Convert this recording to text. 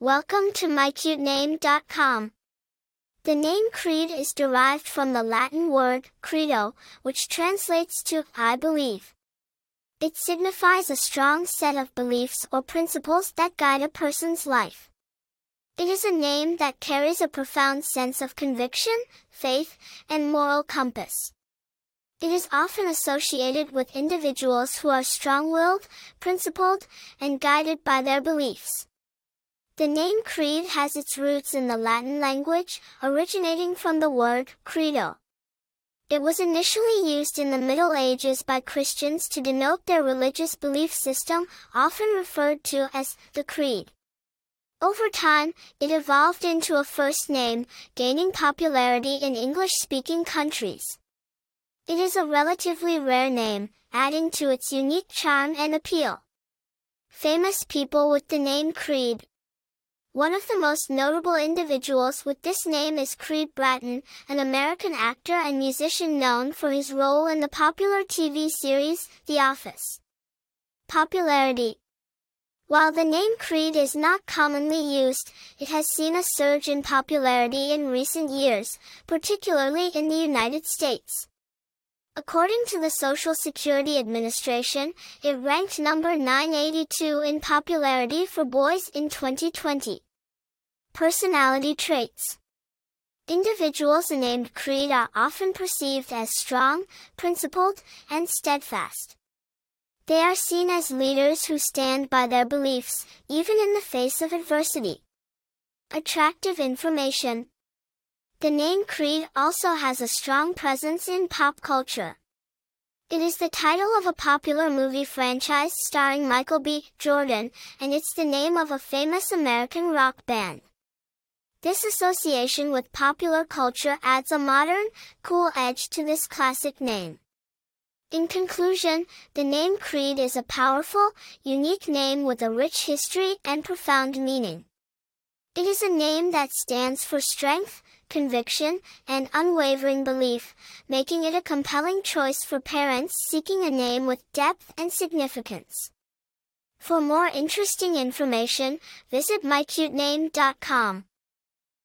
Welcome to mycutename.com. The name Creed is derived from the Latin word credo, which translates to I believe. It signifies a strong set of beliefs or principles that guide a person's life. It is a name that carries a profound sense of conviction, faith, and moral compass. It is often associated with individuals who are strong-willed, principled, and guided by their beliefs. The name creed has its roots in the Latin language, originating from the word credo. It was initially used in the Middle Ages by Christians to denote their religious belief system, often referred to as the creed. Over time, it evolved into a first name, gaining popularity in English-speaking countries. It is a relatively rare name, adding to its unique charm and appeal. Famous people with the name Creed one of the most notable individuals with this name is Creed Bratton, an American actor and musician known for his role in the popular TV series, The Office. Popularity While the name Creed is not commonly used, it has seen a surge in popularity in recent years, particularly in the United States. According to the Social Security Administration, it ranked number 982 in popularity for boys in 2020. Personality traits. Individuals named Creed are often perceived as strong, principled, and steadfast. They are seen as leaders who stand by their beliefs, even in the face of adversity. Attractive information. The name Creed also has a strong presence in pop culture. It is the title of a popular movie franchise starring Michael B. Jordan, and it's the name of a famous American rock band. This association with popular culture adds a modern, cool edge to this classic name. In conclusion, the name Creed is a powerful, unique name with a rich history and profound meaning. It is a name that stands for strength, conviction, and unwavering belief, making it a compelling choice for parents seeking a name with depth and significance. For more interesting information, visit mycutename.com.